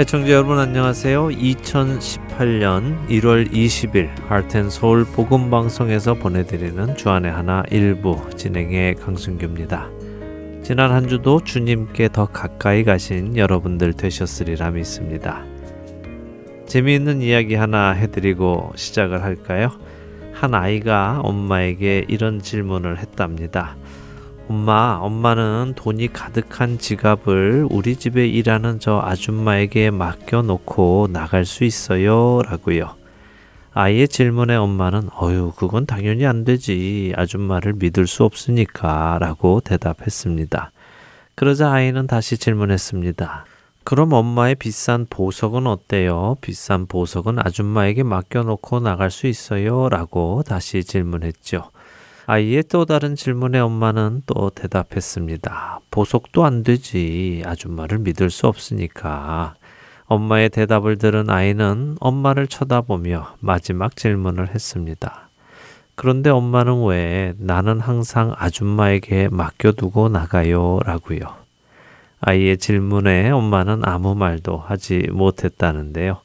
애청자 여러분 안녕하세요. 2018년 1월 20일 하트앤서울 복음방송에서 보내드리는 주안의 하나 일부 진행의 강순규입니다. 지난 한 주도 주님께 더 가까이 가신 여러분들 되셨으리라 믿습니다. 재미있는 이야기 하나 해드리고 시작을 할까요? 한 아이가 엄마에게 이런 질문을 했답니다. 엄마, 엄마는 돈이 가득한 지갑을 우리 집에 일하는 저 아줌마에게 맡겨놓고 나갈 수 있어요? 라고요. 아이의 질문에 엄마는 어유, 그건 당연히 안 되지. 아줌마를 믿을 수 없으니까. 라고 대답했습니다. 그러자 아이는 다시 질문했습니다. 그럼 엄마의 비싼 보석은 어때요? 비싼 보석은 아줌마에게 맡겨놓고 나갈 수 있어요? 라고 다시 질문했죠. 아이의 또 다른 질문에 엄마는 또 대답했습니다. 보석도 안 되지. 아줌마를 믿을 수 없으니까. 엄마의 대답을 들은 아이는 엄마를 쳐다보며 마지막 질문을 했습니다. 그런데 엄마는 왜 나는 항상 아줌마에게 맡겨두고 나가요? 라고요. 아이의 질문에 엄마는 아무 말도 하지 못했다는데요.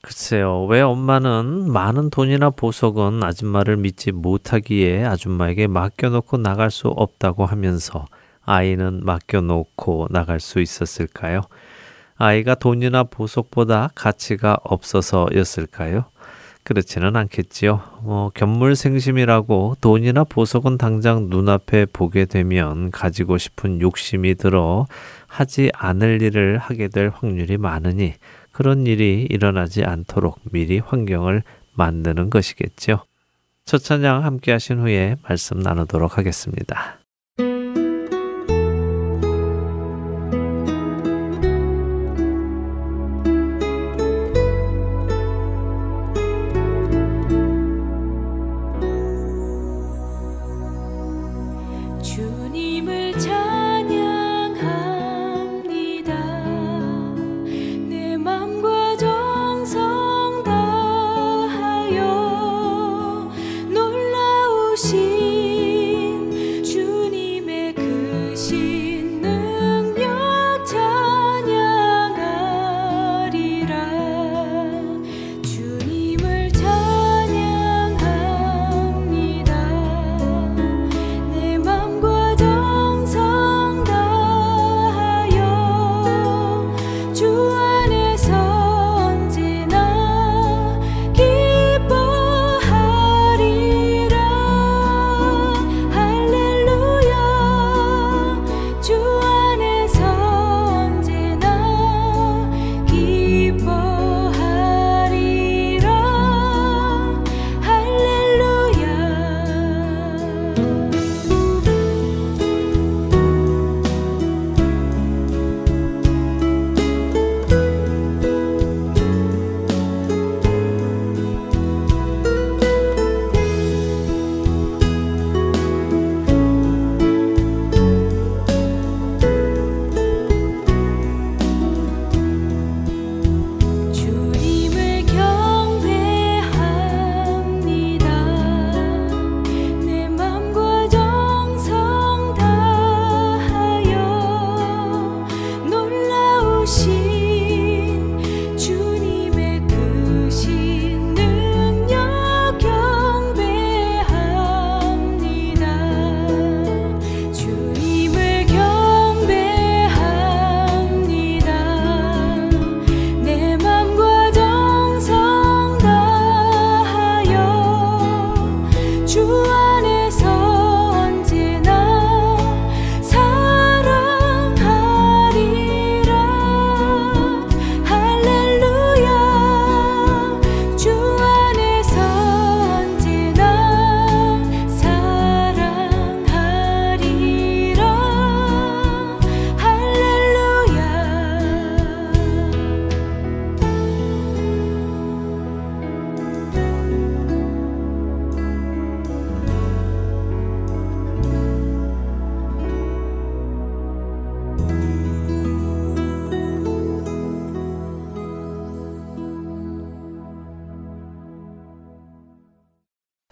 글쎄요, 왜 엄마는 많은 돈이나 보석은 아줌마를 믿지 못하기에 아줌마에게 맡겨놓고 나갈 수 없다고 하면서 아이는 맡겨놓고 나갈 수 있었을까요? 아이가 돈이나 보석보다 가치가 없어서였을까요? 그렇지는 않겠지요. 뭐, 견물생심이라고 돈이나 보석은 당장 눈앞에 보게 되면 가지고 싶은 욕심이 들어 하지 않을 일을 하게 될 확률이 많으니 그런 일이 일어나지 않도록 미리 환경을 만드는 것이겠죠. 첫 찬양 함께 하신 후에 말씀 나누도록 하겠습니다.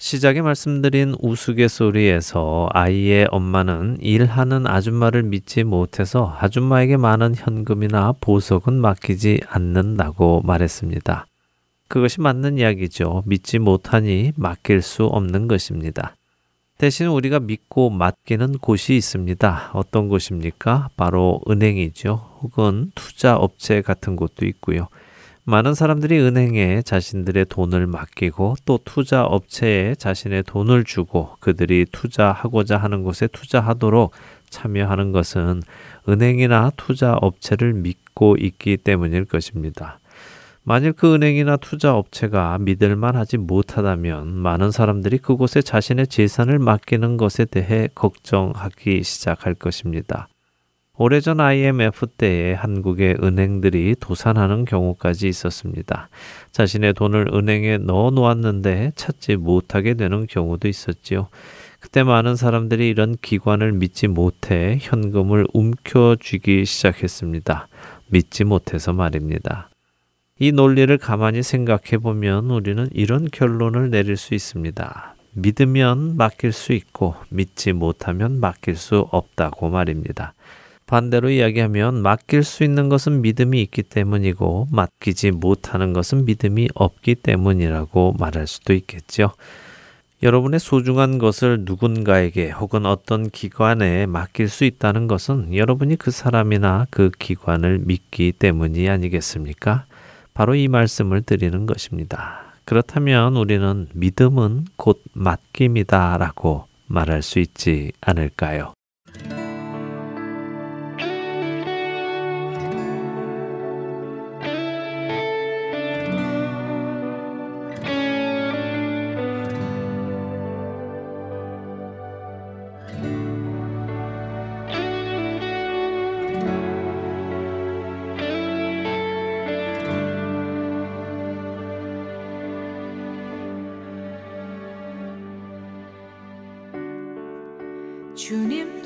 시작에 말씀드린 우스갯소리에서 아이의 엄마는 일하는 아줌마를 믿지 못해서 아줌마에게 많은 현금이나 보석은 맡기지 않는다고 말했습니다. 그것이 맞는 이야기죠. 믿지 못하니 맡길 수 없는 것입니다. 대신 우리가 믿고 맡기는 곳이 있습니다. 어떤 곳입니까? 바로 은행이죠. 혹은 투자 업체 같은 곳도 있고요. 많은 사람들이 은행에 자신들의 돈을 맡기고 또 투자 업체에 자신의 돈을 주고 그들이 투자하고자 하는 곳에 투자하도록 참여하는 것은 은행이나 투자 업체를 믿고 있기 때문일 것입니다. 만일 그 은행이나 투자 업체가 믿을만 하지 못하다면 많은 사람들이 그곳에 자신의 재산을 맡기는 것에 대해 걱정하기 시작할 것입니다. 오래전 IMF 때에 한국의 은행들이 도산하는 경우까지 있었습니다. 자신의 돈을 은행에 넣어 놓았는데 찾지 못하게 되는 경우도 있었지요. 그때 많은 사람들이 이런 기관을 믿지 못해 현금을 움켜쥐기 시작했습니다. 믿지 못해서 말입니다. 이 논리를 가만히 생각해 보면 우리는 이런 결론을 내릴 수 있습니다. 믿으면 맡길 수 있고 믿지 못하면 맡길 수 없다고 말입니다. 반대로 이야기하면 맡길 수 있는 것은 믿음이 있기 때문이고 맡기지 못하는 것은 믿음이 없기 때문이라고 말할 수도 있겠죠. 여러분의 소중한 것을 누군가에게 혹은 어떤 기관에 맡길 수 있다는 것은 여러분이 그 사람이나 그 기관을 믿기 때문이 아니겠습니까? 바로 이 말씀을 드리는 것입니다. 그렇다면 우리는 믿음은 곧 맡김이다 라고 말할 수 있지 않을까요? 분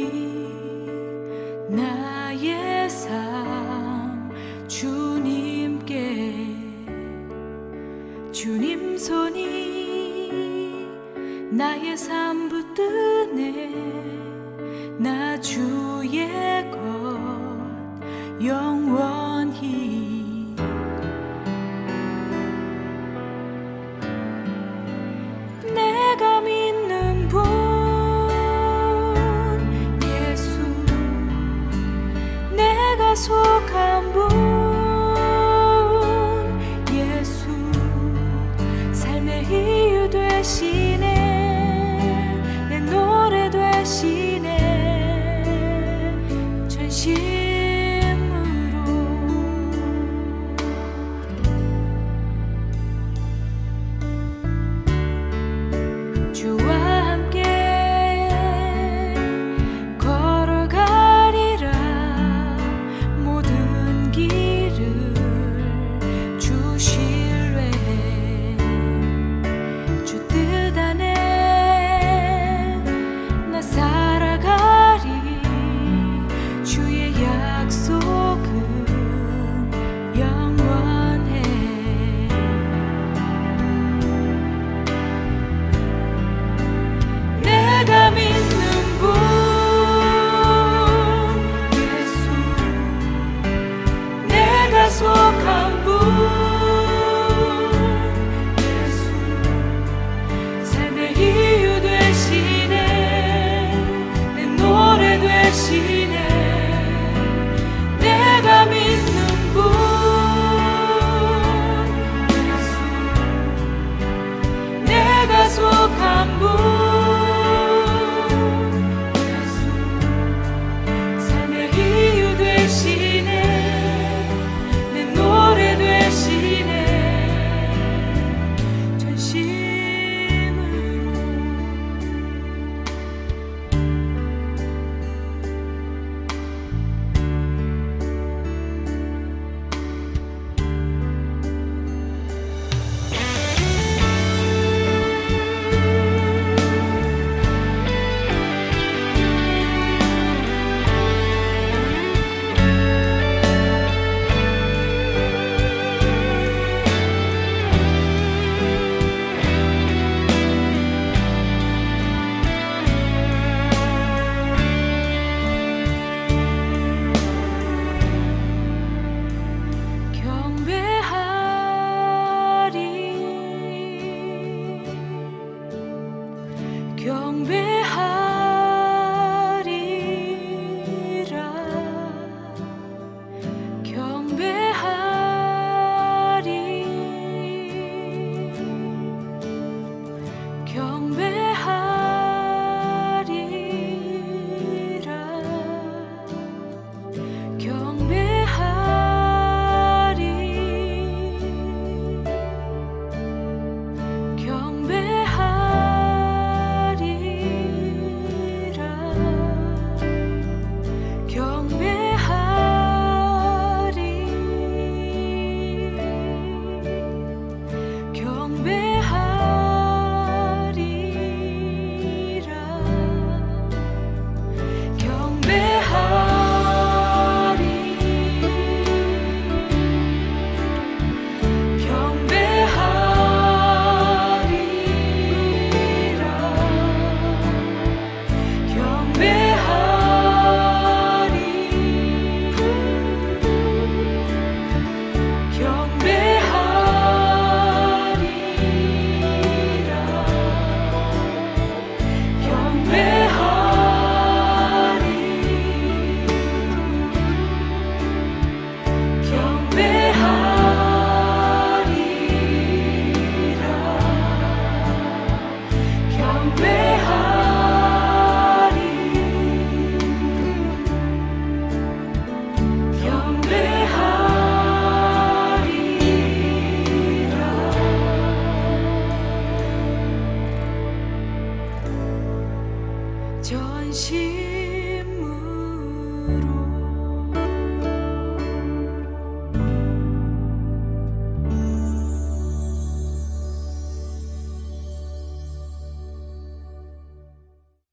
예수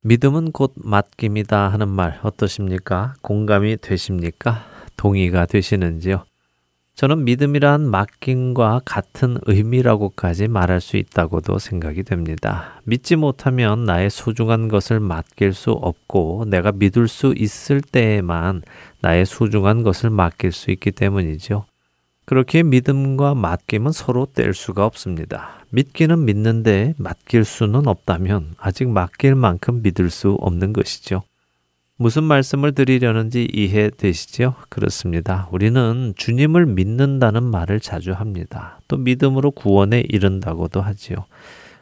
믿음은 곧 맡김이다 하는 말 어떠십니까? 공감이 되십니까? 동의가 되시는지요? 저는 믿음이란 맡김과 같은 의미라고까지 말할 수 있다고도 생각이 됩니다. 믿지 못하면 나의 소중한 것을 맡길 수 없고 내가 믿을 수 있을 때에만 나의 소중한 것을 맡길 수 있기 때문이죠. 그렇게 믿음과 맡김은 서로 뗄 수가 없습니다. 믿기는 믿는데 맡길 수는 없다면 아직 맡길 만큼 믿을 수 없는 것이죠. 무슨 말씀을 드리려는지 이해되시죠? 그렇습니다. 우리는 주님을 믿는다는 말을 자주 합니다. 또 믿음으로 구원에 이른다고도 하지요.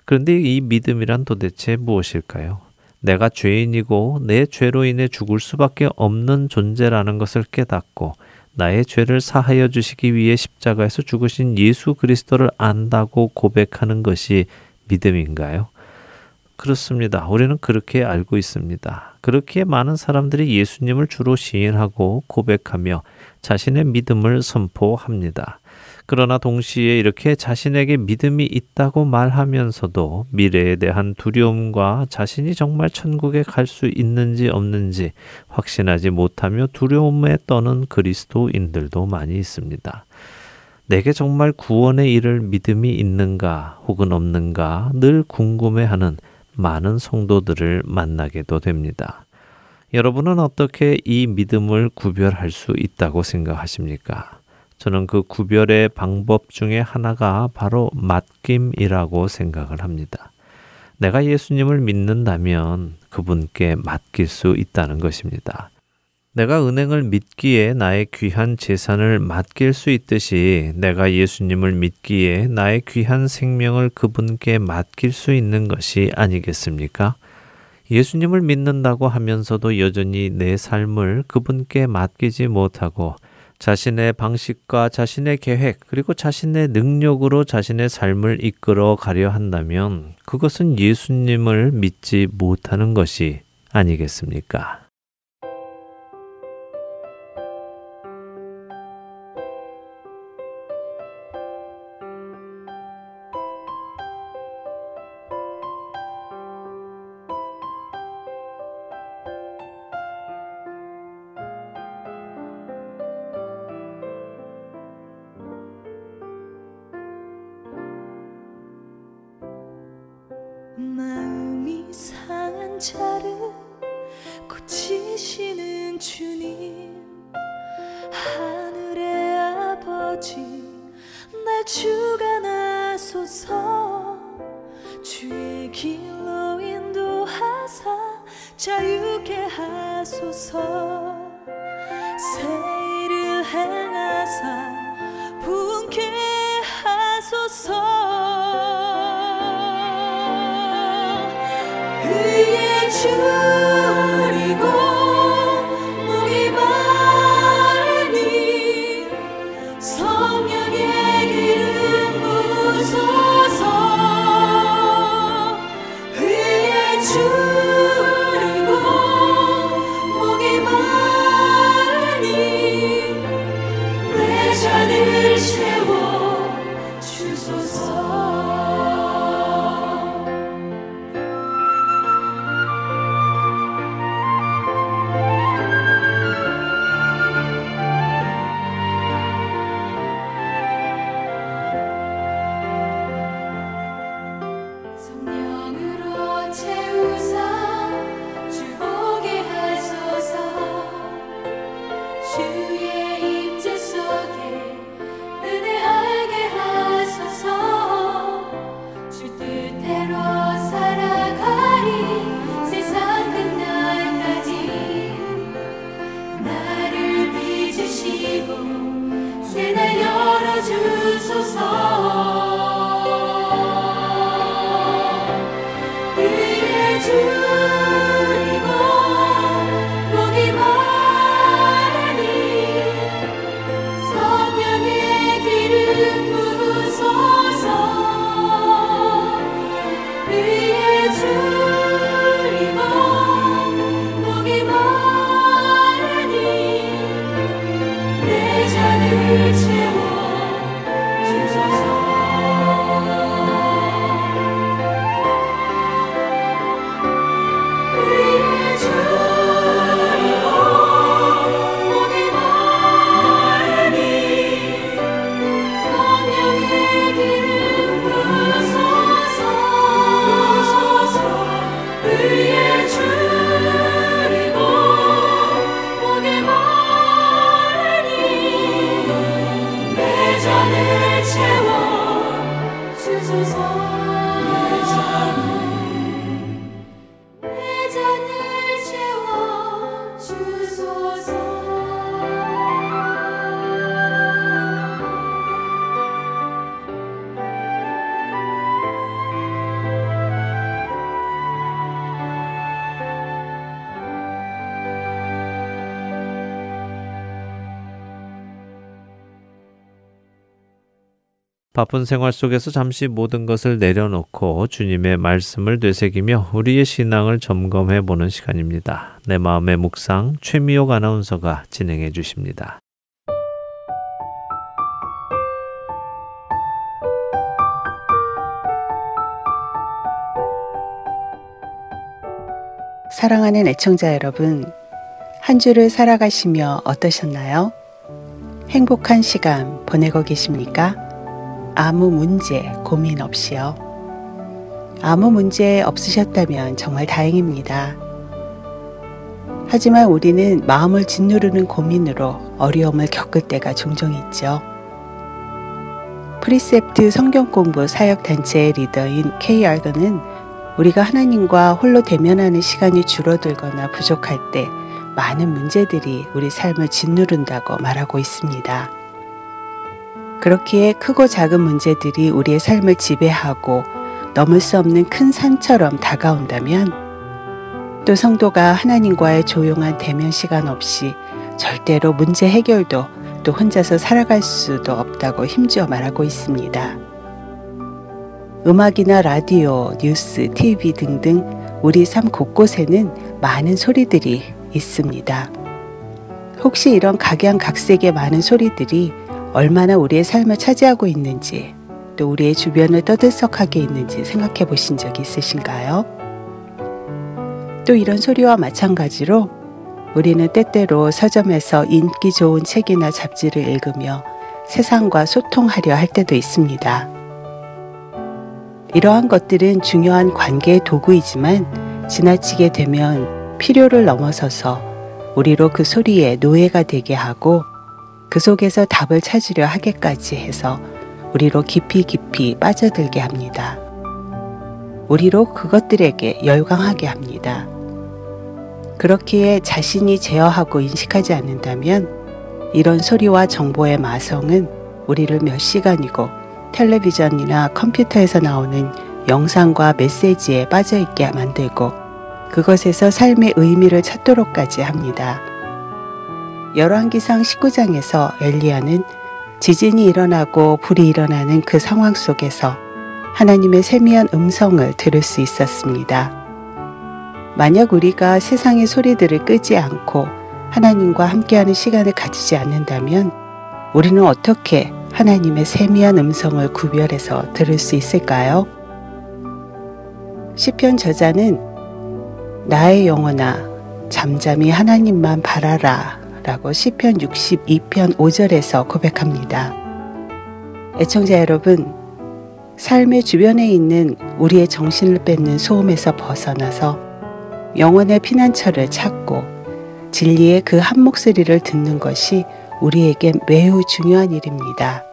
그런데 이 믿음이란 도대체 무엇일까요? 내가 죄인이고 내 죄로 인해 죽을 수밖에 없는 존재라는 것을 깨닫고 나의 죄를 사하여 주시기 위해 십자가에서 죽으신 예수 그리스도를 안다고 고백하는 것이 믿음인가요? 그렇습니다. 우리는 그렇게 알고 있습니다. 그렇게 많은 사람들이 예수님을 주로 시인하고 고백하며 자신의 믿음을 선포합니다. 그러나 동시에 이렇게 자신에게 믿음이 있다고 말하면서도 미래에 대한 두려움과 자신이 정말 천국에 갈 수 있는지 없는지 확신하지 못하며 두려움에 떠는 그리스도인들도 많이 있습니다. 내게 정말 구원에 이를 믿음이 있는가 혹은 없는가 늘 궁금해하는 많은 성도들을 만나게도 됩니다. 여러분은 어떻게 이 믿음을 구별할 수 있다고 생각하십니까? 저는 그 구별의 방법 중에 하나가 바로 맡김이라고 생각을 합니다. 내가 예수님을 믿는다면 그분께 맡길 수 있다는 것입니다. 내가 은행을 믿기에 나의 귀한 재산을 맡길 수 있듯이 내가 예수님을 믿기에 나의 귀한 생명을 그분께 맡길 수 있는 것이 아니겠습니까? 예수님을 믿는다고 하면서도 여전히 내 삶을 그분께 맡기지 못하고 자신의 방식과 자신의 계획 그리고 자신의 능력으로 자신의 삶을 이끌어 가려 한다면 그것은 예수님을 믿지 못하는 것이 아니겠습니까? you 바쁜 생활 속에서 잠시 모든 것을 내려놓고 주님의 말씀을 되새기며 우리의 신앙을 점검해 보는 시간입니다. 내 마음의 묵상 최미옥 아나운서가 진행해 주십니다. 사랑하는 애청자 여러분, 한 주를 살아가시며 어떠셨나요? 행복한 시간 보내고 계십니까? 아무 문제, 고민 없이요. 아무 문제 없으셨다면 정말 다행입니다. 하지만 우리는 마음을 짓누르는 고민으로 어려움을 겪을 때가 종종 있죠. 프리셉트 성경 공부 사역 단체의 리더인 케이 아더는 우리가 하나님과 홀로 대면하는 시간이 줄어들거나 부족할 때 많은 문제들이 우리 삶을 짓누른다고 말하고 있습니다. 그렇기에 크고 작은 문제들이 우리의 삶을 지배하고 넘을 수 없는 큰 산처럼 다가온다면 또 성도가 하나님과의 조용한 대면 시간 없이 절대로 문제 해결도 또 혼자서 살아갈 수도 없다고 힘주어 말하고 있습니다. 음악이나 라디오, 뉴스, TV 등등 우리 삶 곳곳에는 많은 소리들이 있습니다. 혹시 이런 각양각색의 많은 소리들이 얼마나 우리의 삶을 차지하고 있는지 또 우리의 주변을 떠들썩하게 있는지 생각해 보신 적이 있으신가요? 또 이런 소리와 마찬가지로 우리는 때때로 서점에서 인기 좋은 책이나 잡지를 읽으며 세상과 소통하려 할 때도 있습니다. 이러한 것들은 중요한 관계의 도구이지만 지나치게 되면 필요를 넘어서서 우리로 그 소리에 노예가 되게 하고 그 속에서 답을 찾으려 하게까지 해서 우리로 깊이 깊이 빠져들게 합니다. 우리로 그것들에게 열광하게 합니다. 그렇기에 자신이 제어하고 인식하지 않는다면 이런 소리와 정보의 마성은 우리를 몇 시간이고 텔레비전이나 컴퓨터에서 나오는 영상과 메시지에 빠져 있게 만들고 그것에서 삶의 의미를 찾도록까지 합니다. 열왕기상 19장에서 엘리야는 지진이 일어나고 불이 일어나는 그 상황 속에서 하나님의 세미한 음성을 들을 수 있었습니다. 만약 우리가 세상의 소리들을 끄지 않고 하나님과 함께하는 시간을 가지지 않는다면 우리는 어떻게 하나님의 세미한 음성을 구별해서 들을 수 있을까요? 시편 저자는 나의 영혼아 잠잠히 하나님만 바라라 라고 시편 62편 5절에서 고백합니다. 애청자 여러분, 삶의 주변에 있는 우리의 정신을 뺏는 소음에서 벗어나서 영혼의 피난처를 찾고 진리의 그 한 목소리를 듣는 것이 우리에게 매우 중요한 일입니다.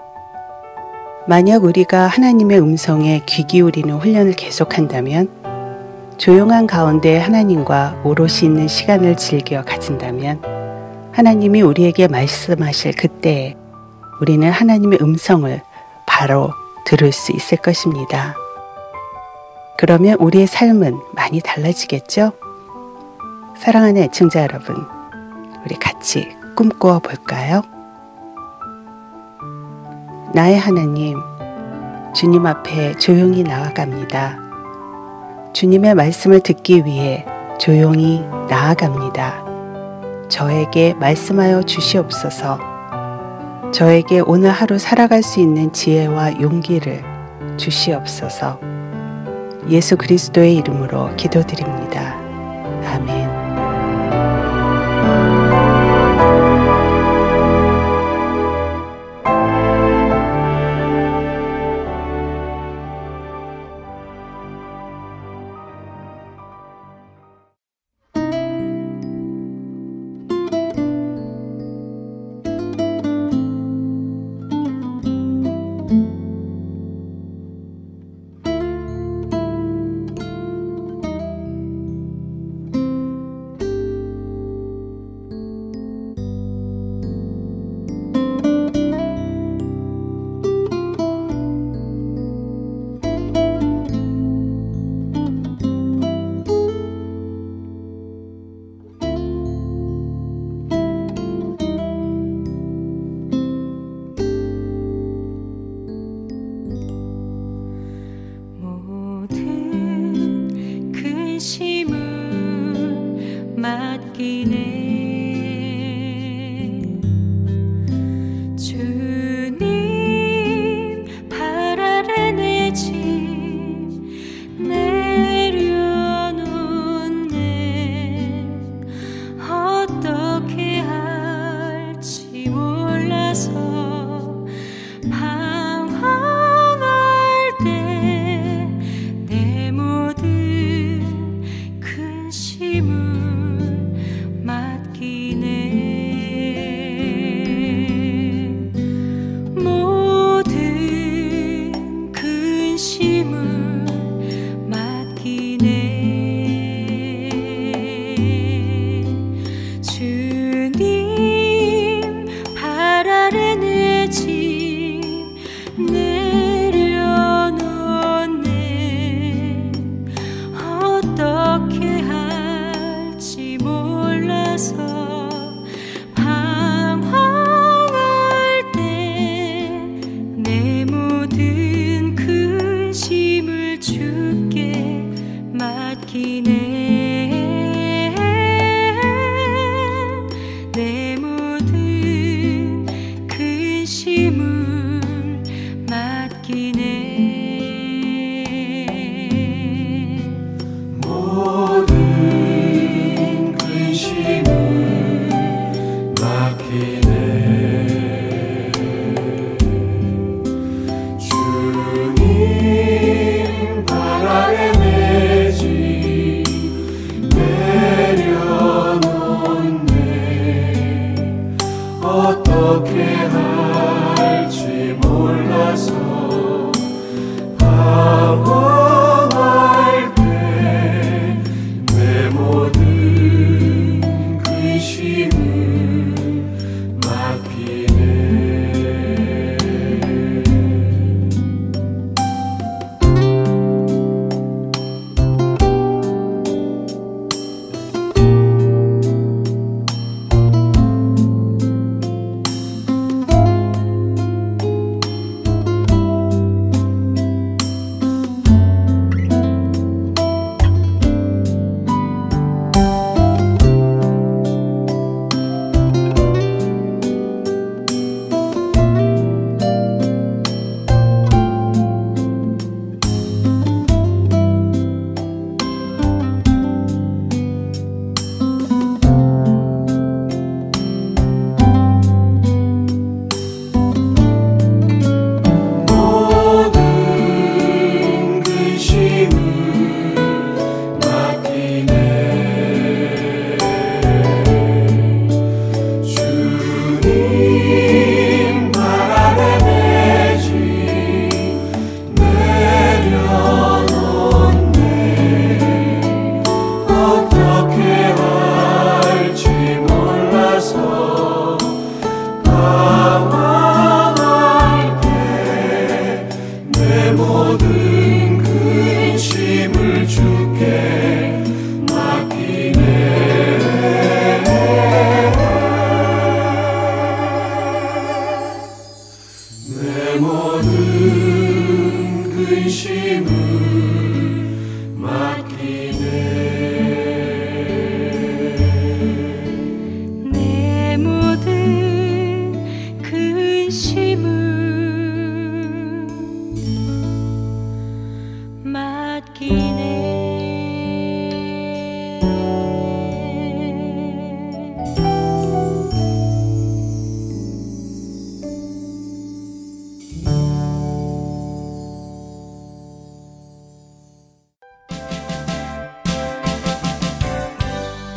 만약 우리가 하나님의 음성에 귀 기울이는 훈련을 계속한다면 조용한 가운데 하나님과 오롯이 있는 시간을 즐겨 가진다면 하나님이 우리에게 말씀하실 그때에 우리는 하나님의 음성을 바로 들을 수 있을 것입니다. 그러면 우리의 삶은 많이 달라지겠죠? 사랑하는 애청자 여러분, 우리 같이 꿈꾸어 볼까요? 나의 하나님, 주님 앞에 조용히 나아갑니다. 주님의 말씀을 듣기 위해 조용히 나아갑니다. 저에게 말씀하여 주시옵소서. 저에게 오늘 하루 살아갈 수 있는 지혜와 용기를 주시옵소서. 예수 그리스도의 이름으로 기도드립니다. 아멘.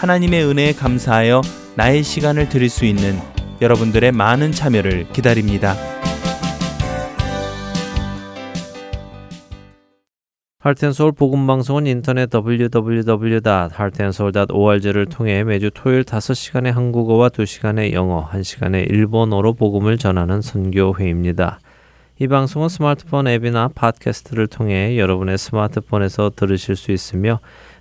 하나님의 은혜에 감사하여 나의 시간을 드릴 수 있는 여러분들의 많은 참여를 기다립니다. 할텐서울 복음방송은 인터넷 www.heartandsoul.org를 통해 매주 토요일 5시간의 한국어와 2시간의 영어, 1시간의 일본어로 복음을 전하는 선교회입니다. 이 방송은 스마트폰 앱이나 팟캐스트를 통해 여러분의 스마트폰에서 들으실 수 있으며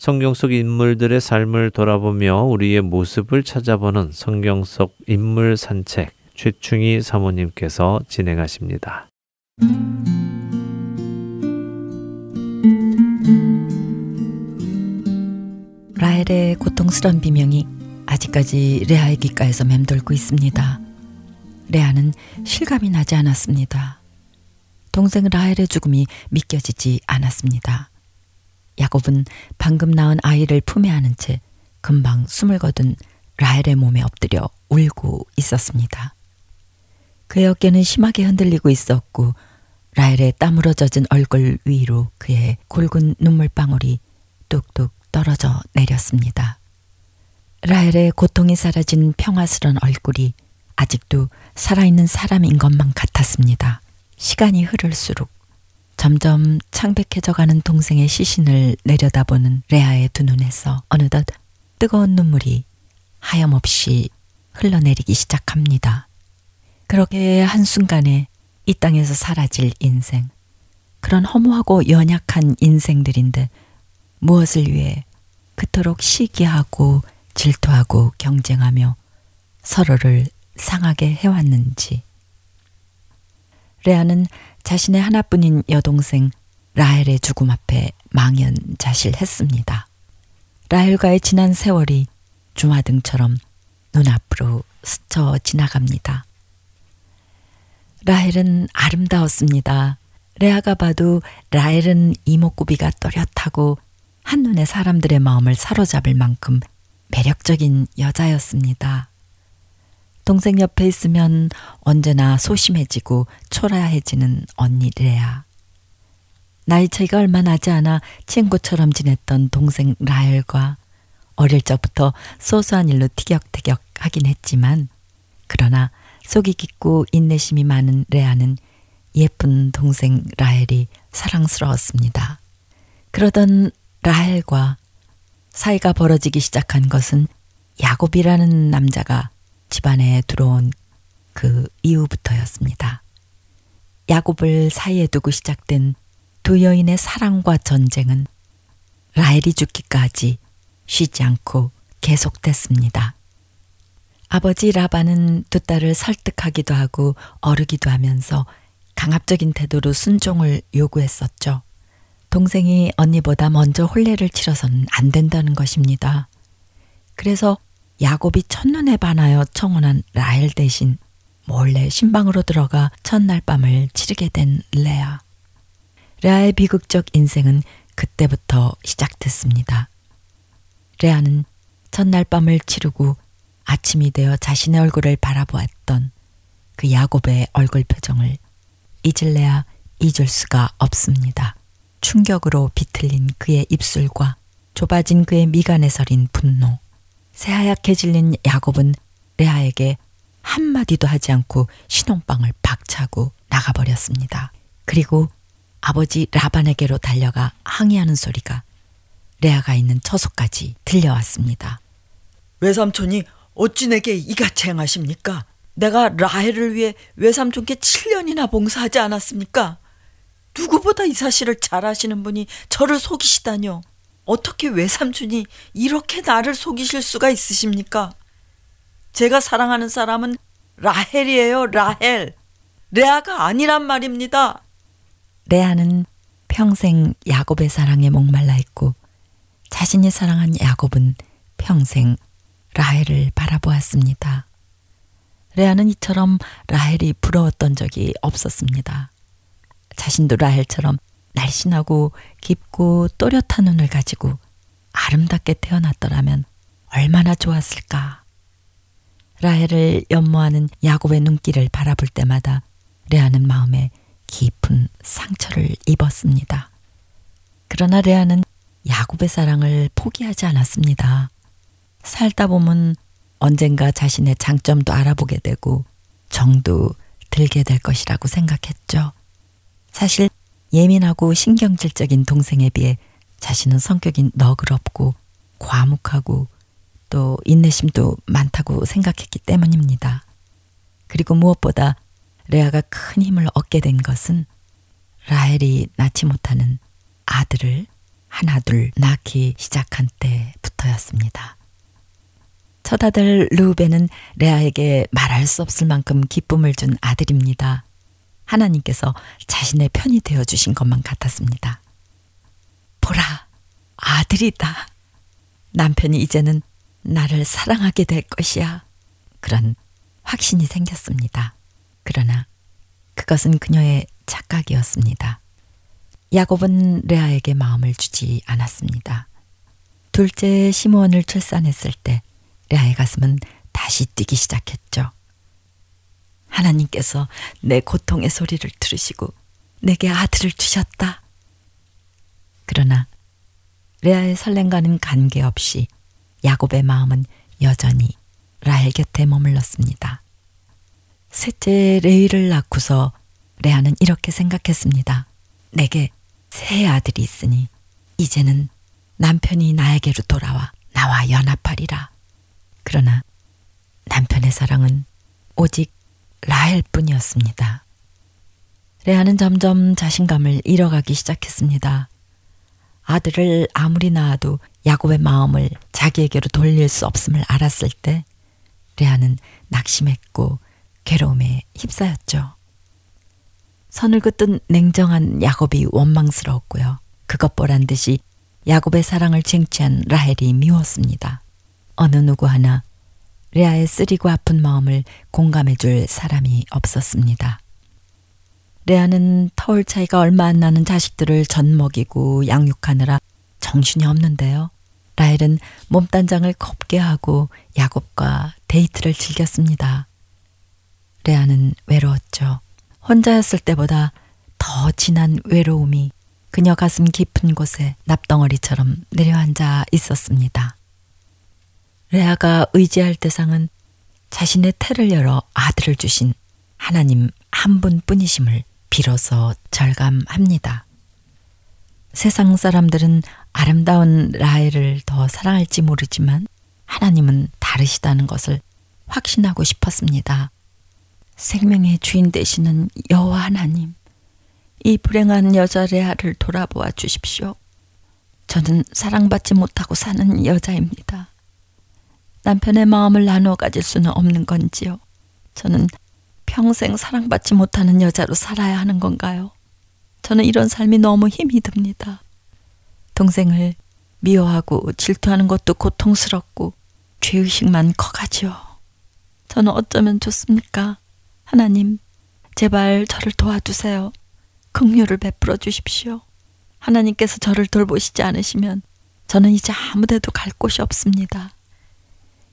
성경 속 인물들의 삶을 돌아보며 우리의 모습을 찾아보는 성경 속 인물 산책 최충희 사모님께서 진행하십니다. 라헬의 고통스런 비명이 아직까지 레아의 귓가에서 맴돌고 있습니다. 레아는 실감이 나지 않았습니다. 동생 라헬의 죽음이 믿겨지지 않았습니다. 야곱은 방금 낳은 아이를 품에 안은 채 금방 숨을 거둔 라헬의 몸에 엎드려 울고 있었습니다. 그의 어깨는 심하게 흔들리고 있었고 라헬의 땀으로 젖은 얼굴 위로 그의 굵은 눈물방울이 뚝뚝 떨어져 내렸습니다. 라헬의 고통이 사라진 평화스런 얼굴이 아직도 살아있는 사람인 것만 같았습니다. 시간이 흐를수록 점점 창백해져 가는 동생의 시신을 내려다보는 레아의 두 눈에서 어느덧 뜨거운 눈물이 하염없이 흘러내리기 시작합니다. 그렇게 한순간에 이 땅에서 사라질 인생. 그런 허무하고 연약한 인생들인데 무엇을 위해 그토록 시기하고 질투하고 경쟁하며 서로를 상하게 해왔는지. 레아는 자신의 하나뿐인 여동생 라헬의 죽음 앞에 망연자실했습니다. 라헬과의 지난 세월이 주마등처럼 눈앞으로 스쳐 지나갑니다. 라헬은 아름다웠습니다. 레아가 봐도 라헬은 이목구비가 또렷하고 한눈에 사람들의 마음을 사로잡을 만큼 매력적인 여자였습니다. 동생 옆에 있으면 언제나 소심해지고 초라해지는 언니 레아. 나이 차이가 얼마 나지 않아 친구처럼 지냈던 동생 라헬과 어릴 적부터 소소한 일로 티격태격 하긴 했지만 그러나 속이 깊고 인내심이 많은 레아는 예쁜 동생 라헬이 사랑스러웠습니다. 그러던 라헬과 사이가 벌어지기 시작한 것은 야곱이라는 남자가 집안에 들어온 그 이후부터였습니다. 야곱을 사이에 두고 시작된 두 여인의 사랑과 전쟁은 라헬이 죽기까지 쉬지 않고 계속됐습니다. 아버지 라반은 두 딸을 설득하기도 하고 어르기도 하면서 강압적인 태도로 순종을 요구했었죠. 동생이 언니보다 먼저 혼례를 치러서는 안 된다는 것입니다. 그래서 야곱이 첫눈에 반하여 청혼한 라헬 대신 몰래 신방으로 들어가 첫날 밤을 치르게 된 레아. 레아의 비극적 인생은 그때부터 시작됐습니다. 레아는 첫날 밤을 치르고 아침이 되어 자신의 얼굴을 바라보았던 그 야곱의 얼굴 표정을 잊을래야 잊을 수가 없습니다. 충격으로 비틀린 그의 입술과 좁아진 그의 미간에 서린 분노. 새하얗게 질린 야곱은 레아에게 한마디도 하지 않고 신혼방을 박차고 나가버렸습니다. 그리고 아버지 라반에게로 달려가 항의하는 소리가 레아가 있는 처소까지 들려왔습니다. 외삼촌이 어찌 내게 이같이 행하십니까? 내가 라헬을 위해 외삼촌께 7년이나 봉사하지 않았습니까? 누구보다 이 사실을 잘 아시는 분이 저를 속이시다뇨. 어떻게 외삼촌이 이렇게 나를 속이실 수가 있으십니까? 제가 사랑하는 사람은 라헬이에요, 라헬. 레아가 아니란 말입니다. 레아는 평생 야곱의 사랑에 목말라 있고 자신이 사랑한 야곱은 평생 라헬을 바라보았습니다. 레아는 이처럼 라헬이 부러웠던 적이 없었습니다. 자신도 라헬처럼 날씬하고 깊고 또렷한 눈을 가지고 아름답게 태어났더라면 얼마나 좋았을까. 라헬을 연모하는 야곱의 눈길을 바라볼 때마다 레아는 마음에 깊은 상처를 입었습니다. 그러나 레아는 야곱의 사랑을 포기하지 않았습니다. 살다 보면 언젠가 자신의 장점도 알아보게 되고 정도 들게 될 것이라고 생각했죠. 사실 예민하고 신경질적인 동생에 비해 자신은 성격이 너그럽고 과묵하고 또 인내심도 많다고 생각했기 때문입니다. 그리고 무엇보다 레아가 큰 힘을 얻게 된 것은 라헬이 낳지 못하는 아들을 하나둘 낳기 시작한 때부터였습니다. 첫 아들 루벤은 레아에게 말할 수 없을 만큼 기쁨을 준 아들입니다. 하나님께서 자신의 편이 되어 주신 것만 같았습니다. 보라, 아들이다. 남편이 이제는 나를 사랑하게 될 것이야. 그런 확신이 생겼습니다. 그러나 그것은 그녀의 착각이었습니다. 야곱은 레아에게 마음을 주지 않았습니다. 둘째 시므온을 출산했을 때 레아의 가슴은 다시 뛰기 시작했죠. 하나님께서 내 고통의 소리를 들으시고 내게 아들을 주셨다. 그러나 레아의 설렘과는 관계없이 야곱의 마음은 여전히 라헬 곁에 머물렀습니다. 셋째 레이를 낳고서 레아는 이렇게 생각했습니다. 내게 새 아들이 있으니 이제는 남편이 나에게로 돌아와 나와 연합하리라. 그러나 남편의 사랑은 오직 라헬 뿐이었습니다. 레아는 점점 자신감을 잃어가기 시작했습니다. 아들을 아무리 낳아도 야곱의 마음을 자기에게로 돌릴 수 없음을 알았을 때 레아는 낙심했고 괴로움에 휩싸였죠. 선을 긋던 냉정한 야곱이 원망스러웠고요. 그것 보란 듯이 야곱의 사랑을 쟁취한 라헬이 미웠습니다. 어느 누구 하나 레아의 쓰리고 아픈 마음을 공감해 줄 사람이 없었습니다. 레아는 터울 차이가 얼마 안 나는 자식들을 전 먹이고 양육하느라 정신이 없는데요. 라헬은 몸단장을 곱게 하고 야곱과 데이트를 즐겼습니다. 레아는 외로웠죠. 혼자였을 때보다 더 진한 외로움이 그녀 가슴 깊은 곳에 납덩어리처럼 내려앉아 있었습니다. 레아가 의지할 대상은 자신의 태를 열어 아들을 주신 하나님 한 분뿐이심을 비로소 절감합니다. 세상 사람들은 아름다운 라헬을 더 사랑할지 모르지만 하나님은 다르시다는 것을 확신하고 싶었습니다. 생명의 주인 되시는 여호와 하나님, 이 불행한 여자 레아를 돌아보아 주십시오. 저는 사랑받지 못하고 사는 여자입니다. 남편의 마음을 나누어 가질 수는 없는 건지요. 저는 평생 사랑받지 못하는 여자로 살아야 하는 건가요? 저는 이런 삶이 너무 힘이 듭니다. 동생을 미워하고 질투하는 것도 고통스럽고 죄의식만 커가지요. 저는 어쩌면 좋습니까? 하나님, 제발 저를 도와주세요. 긍휼을 베풀어 주십시오. 하나님께서 저를 돌보시지 않으시면 저는 이제 아무 데도 갈 곳이 없습니다.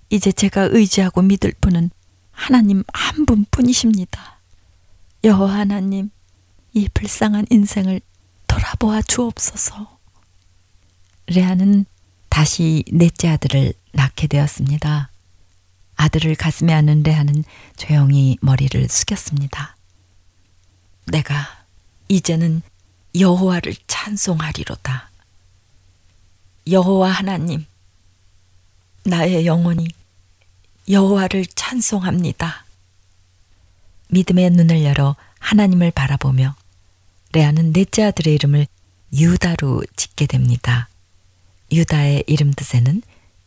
이제 제가 의지하고 믿을 분은 하나님 한 분뿐이십니다. 여호와 하나님, 이 불쌍한 인생을 돌아보아 주옵소서. 레아는 다시 넷째 아들을 낳게 되었습니다. 아들을 가슴에 안은 레아는 조용히 머리를 숙였습니다. 내가 이제는 여호와를 찬송하리로다. 여호와 하나님, 나의 영혼이 여호와를 찬송합니다. 믿음의 눈을 열어 하나님을 바라보며 레아는 넷째 아들의 이름을 유다로 짓게 됩니다. 유다의 이름 뜻에는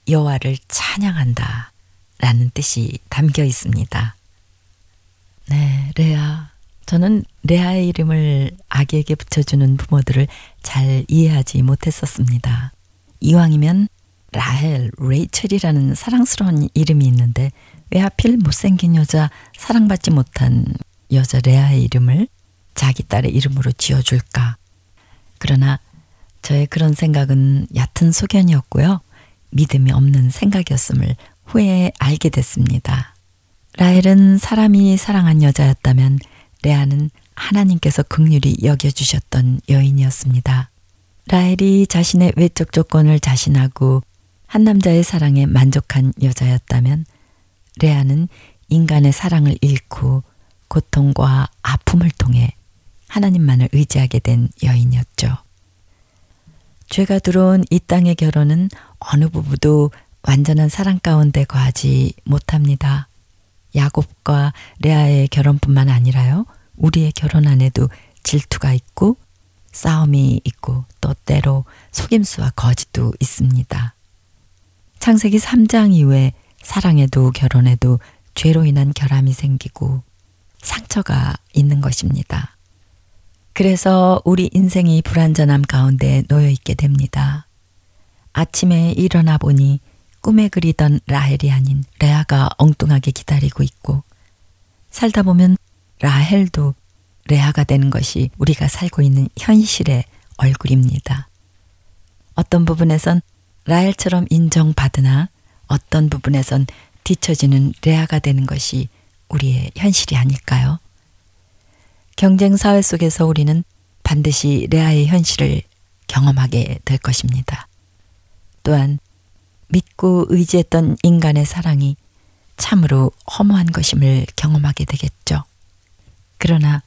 여호와를 찬양한다 라는 뜻이 담겨 있습니다. 네, 레아. 저는 레아의 이름을 아기에게 붙여주는 부모들을 잘 이해하지 못했었습니다. 이왕이면 라헬, 레이첼이라는 사랑스러운 이름이 있는데 왜 하필 못생긴 여자, 사랑받지 못한 여자 레아의 이름을 자기 딸의 이름으로 지어줄까? 그러나 저의 그런 생각은 얕은 소견이었고요. 믿음이 없는 생각이었음을 후에 알게 됐습니다. 라헬은 사람이 사랑한 여자였다면 레아는 하나님께서 극률이 여겨주셨던 여인이었습니다. 라헬이 자신의 외적 조건을 자신하고 한 남자의 사랑에 만족한 여자였다면 레아는 인간의 사랑을 잃고 고통과 아픔을 통해 하나님만을 의지하게 된 여인이었죠. 죄가 들어온 이 땅의 결혼은 어느 부부도 완전한 사랑 가운데 거하지 못합니다. 야곱과 레아의 결혼뿐만 아니라요. 우리의 결혼 안에도 질투가 있고 싸움이 있고 또 때로 속임수와 거짓도 있습니다. 창세기 3장 이후에 사랑에도 결혼에도 죄로 인한 결함이 생기고 상처가 있는 것입니다. 그래서 우리 인생이 불완전함 가운데 놓여 있게 됩니다. 아침에 일어나 보니 꿈에 그리던 라헬이 아닌 레아가 엉뚱하게 기다리고 있고 살다 보면 라헬도 레아가 되는 것이 우리가 살고 있는 현실의 얼굴입니다. 어떤 부분에선 라헬처럼 인정받으나 어떤 부분에선 뒤처지는 레아가 되는 것이 우리의 현실이 아닐까요? 경쟁 사회 속에서 우리는 반드시 레아의 현실을 경험하게 될 것입니다. 또한 믿고 의지했던 인간의 사랑이 참으로 허무한 것임을 경험하게 되겠죠. 그러나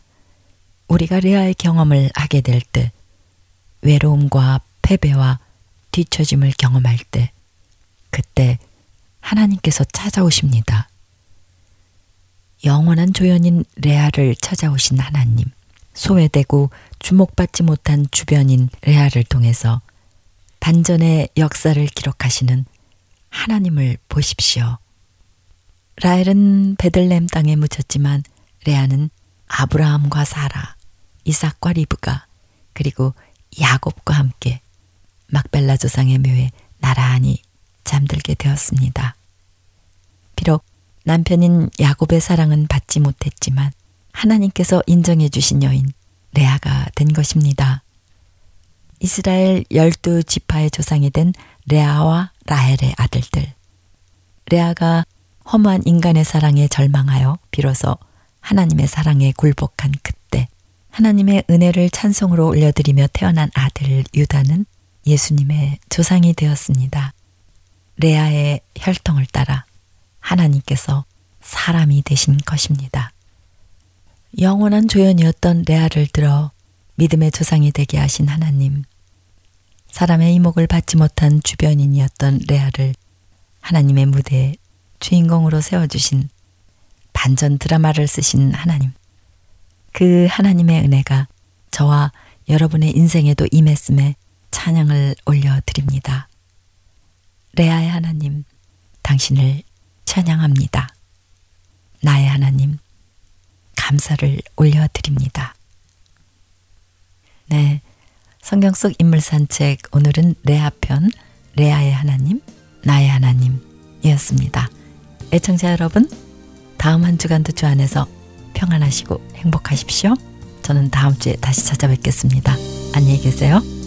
우리가 레아의 경험을 하게 될 때, 외로움과 패배와 뒤처짐을 경험할 때, 그때 하나님께서 찾아오십니다. 영원한 조연인 레아를 찾아오신 하나님, 소외되고 주목받지 못한 주변인 레아를 통해서 반전의 역사를 기록하시는 하나님을 보십시오. 라헬은 베들레헴 땅에 묻혔지만 레아는 아브라함과 사라, 이삭과 리브가 그리고 야곱과 함께 막벨라 조상의 묘에 나란히 잠들게 되었습니다. 비록 남편인 야곱의 사랑은 받지 못했지만 하나님께서 인정해 주신 여인 레아가 된 것입니다. 이스라엘 열두 지파의 조상이 된 레아와 라헬의 아들들. 레아가 허무한 인간의 사랑에 절망하여 비로소 하나님의 사랑에 굴복한 그때 하나님의 은혜를 찬송으로 올려드리며 태어난 아들 유다는 예수님의 조상이 되었습니다. 레아의 혈통을 따라 하나님께서 사람이 되신 것입니다. 영원한 조연이었던 레아를 들어 믿음의 조상이 되게 하신 하나님. 사람의 이목을 받지 못한 주변인이었던 레아를 하나님의 무대에 주인공으로 세워주신 반전 드라마를 쓰신 하나님. 그 하나님의 은혜가 저와 여러분의 인생에도 임했음에 찬양을 올려드립니다. 레아의 하나님, 당신을 찬양합니다. 나의 하나님, 감사를 올려드립니다. 네. 성경 속 인물 산책 오늘은 레아 편 레아의 하나님, 나의 하나님이었습니다. 애청자 여러분, 다음 한 주간도 주 안에서 평안하시고 행복하십시오. 저는 다음 주에 다시 찾아뵙겠습니다. 안녕히 계세요.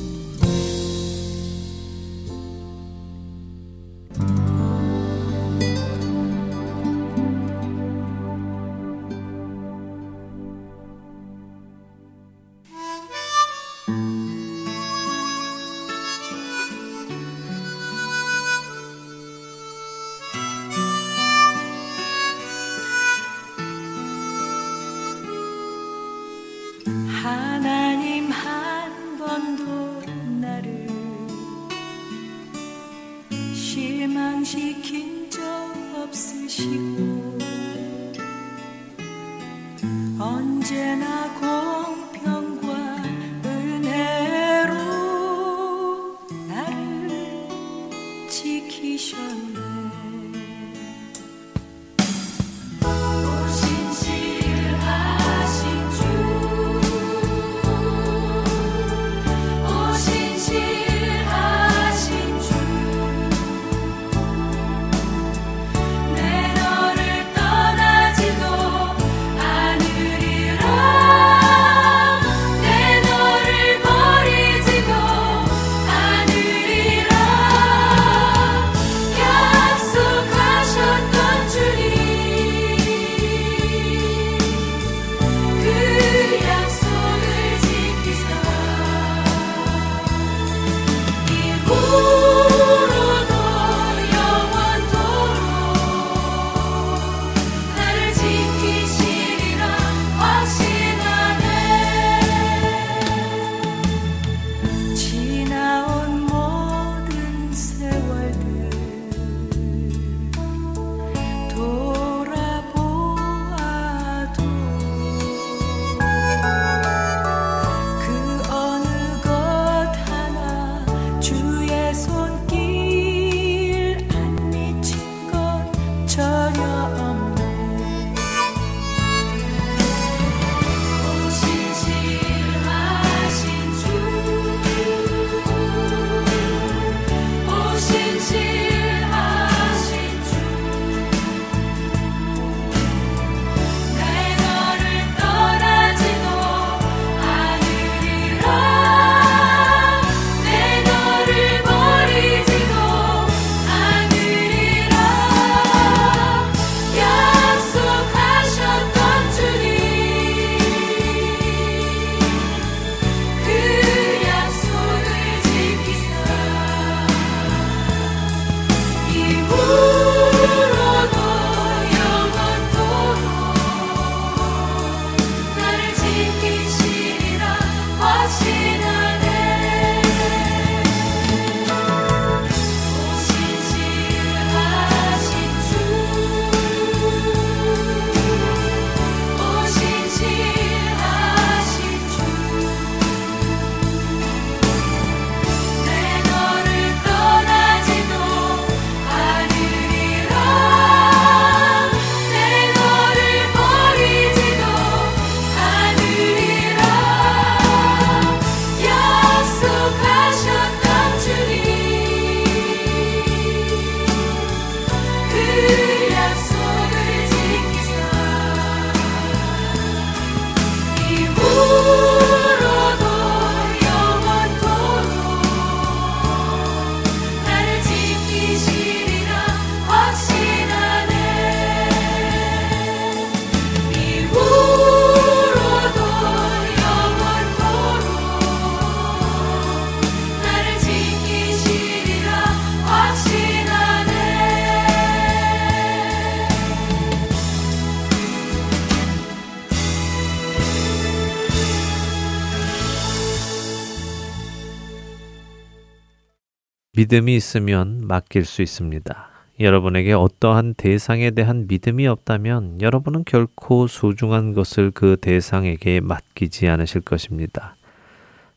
믿음이 있으면 맡길 수 있습니다. 여러분에게 어떠한 대상에 대한 믿음이 없다면 여러분은 결코 소중한 것을 그 대상에게 맡기지 않으실 것입니다.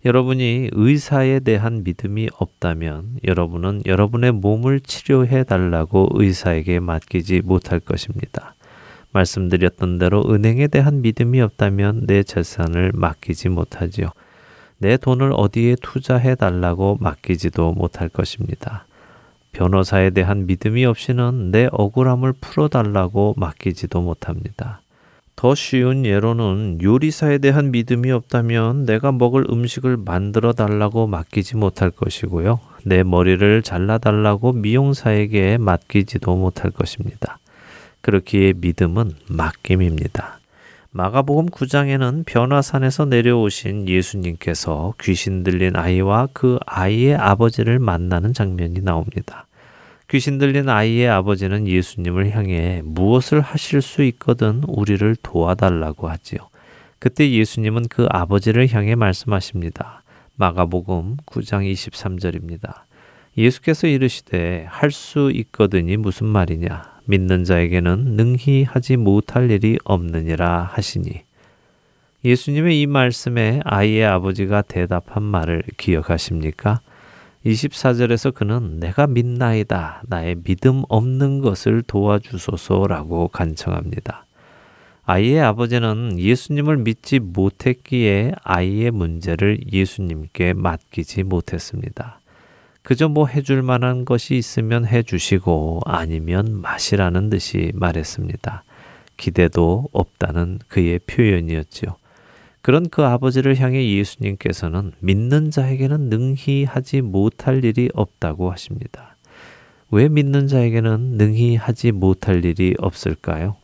여러분이 의사에 대한 믿음이 없다면 여러분은 여러분의 몸을 치료해 달라고 의사에게 맡기지 못할 것입니다. 말씀드렸던 대로 은행에 대한 믿음이 없다면 내 재산을 맡기지 못하지요. 내 돈을 어디에 투자해 달라고 맡기지도 못할 것입니다. 변호사에 대한 믿음이 없이는 내 억울함을 풀어달라고 맡기지도 못합니다. 더 쉬운 예로는 요리사에 대한 믿음이 없다면 내가 먹을 음식을 만들어 달라고 맡기지 못할 것이고요. 내 머리를 잘라 달라고 미용사에게 맡기지도 못할 것입니다. 그렇기에 믿음은 맡김입니다. 마가복음 9장에는 변화산에서 내려오신 예수님께서 귀신 들린 아이와 그 아이의 아버지를 만나는 장면이 나옵니다. 귀신 들린 아이의 아버지는 예수님을 향해 무엇을 하실 수 있거든 우리를 도와달라고 하지요. 그때 예수님은 그 아버지를 향해 말씀하십니다. 마가복음 9장 23절입니다. 예수께서 이르시되 할 수 있거든이 무슨 말이냐 믿는 자에게는 능히 하지 못할 일이 없느니라 하시니 예수님의 이 말씀에 아이의 아버지가 대답한 말을 기억하십니까? 24절에서 그는 내가 믿나이다. 나의 믿음 없는 것을 도와주소서라고 간청합니다. 아이의 아버지는 예수님을 믿지 못했기에 아이의 문제를 예수님께 맡기지 못했습니다. 그저 뭐 해줄 만한 것이 있으면 해주시고 아니면 마시라는 듯이 말했습니다. 기대도 없다는 그의 표현이었지요. 그런 그 아버지를 향해 예수님께서는 믿는 자에게는 능히 하지 못할 일이 없다고 하십니다. 왜 믿는 자에게는 능히 하지 못할 일이 없을까요?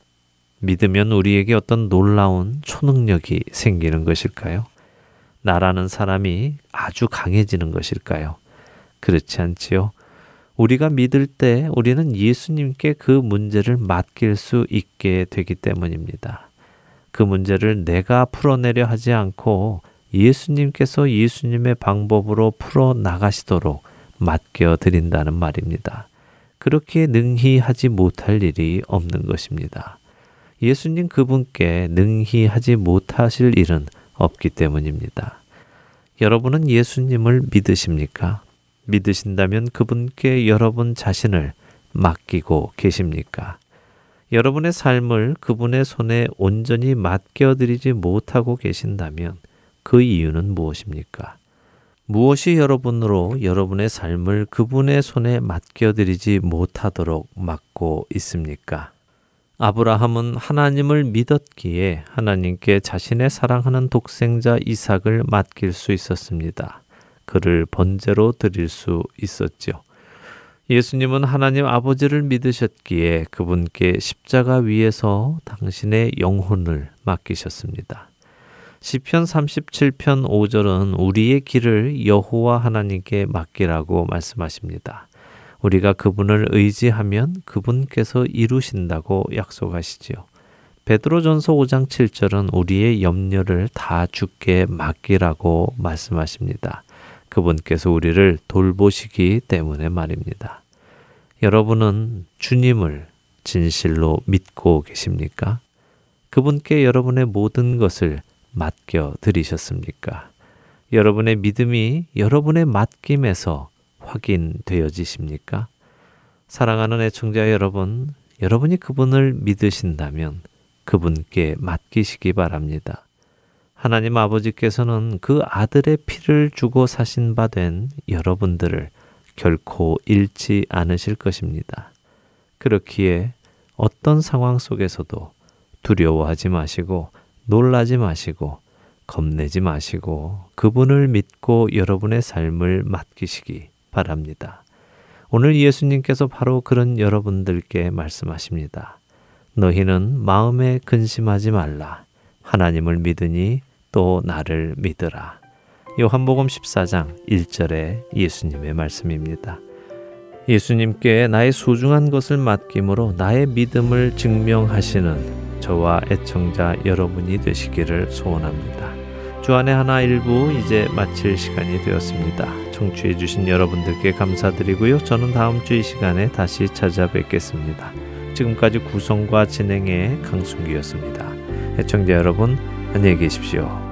믿으면 우리에게 어떤 놀라운 초능력이 생기는 것일까요? 나라는 사람이 아주 강해지는 것일까요? 그렇지 않지요. 우리가 믿을 때 우리는 예수님께 그 문제를 맡길 수 있게 되기 때문입니다. 그 문제를 내가 풀어내려 하지 않고 예수님께서 예수님의 방법으로 풀어 나가시도록 맡겨 드린다는 말입니다. 그렇게 능히 하지 못할 일이 없는 것입니다. 예수님 그분께 능히 하지 못하실 일은 없기 때문입니다. 여러분은 예수님을 믿으십니까? 믿으신다면 그분께 여러분 자신을 맡기고 계십니까? 여러분의 삶을 그분의 손에 온전히 맡겨드리지 못하고 계신다면 그 이유는 무엇입니까? 무엇이 여러분으로 여러분의 삶을 그분의 손에 맡겨드리지 못하도록 막고 있습니까? 아브라함은 하나님을 믿었기에 하나님께 자신의 사랑하는 독생자 이삭을 맡길 수 있었습니다. 그를 번제로 드릴 수 있었지요. 예수님은 하나님 아버지를 믿으셨기에 그분께 십자가 위에서 당신의 영혼을 맡기셨습니다. 시편 37편 5절은 우리의 길을 여호와 하나님께 맡기라고 말씀하십니다. 우리가 그분을 의지하면 그분께서 이루신다고 약속하시지요. 베드로전서 5장 7절은 우리의 염려를 다 주께 맡기라고 말씀하십니다. 그분께서 우리를 돌보시기 때문에 말입니다. 여러분은 주님을 진실로 믿고 계십니까? 그분께 여러분의 모든 것을 맡겨 드리셨습니까? 여러분의 믿음이 여러분의 맡김에서 확인되어지십니까? 사랑하는 애청자 여러분, 여러분이 그분을 믿으신다면 그분께 맡기시기 바랍니다. 하나님 아버지께서는 그 아들의 피를 주고 사신 바 된 여러분들을 결코 잃지 않으실 것입니다. 그렇기에 어떤 상황 속에서도 두려워하지 마시고 놀라지 마시고 겁내지 마시고 그분을 믿고 여러분의 삶을 맡기시기 바랍니다. 오늘 예수님께서 바로 그런 여러분들께 말씀하십니다. 너희는 마음에 근심하지 말라. 하나님을 믿으니 또 나를 믿으라. 요한복음 14장 1절의 예수님의 말씀입니다. 예수님께 나의 소중한 것을 맡김으로 나의 믿음을 증명하시는 저와 애청자 여러분이 되시기를 소원합니다. 주안의 하나 일부 이제 마칠 시간이 되었습니다. 청취해 주신 여러분들께 감사드리고요. 저는 다음 주 이 시간에 다시 찾아뵙겠습니다. 지금까지 구성과 진행의 강순기였습니다. 애청자 여러분 안녕히 계십시오.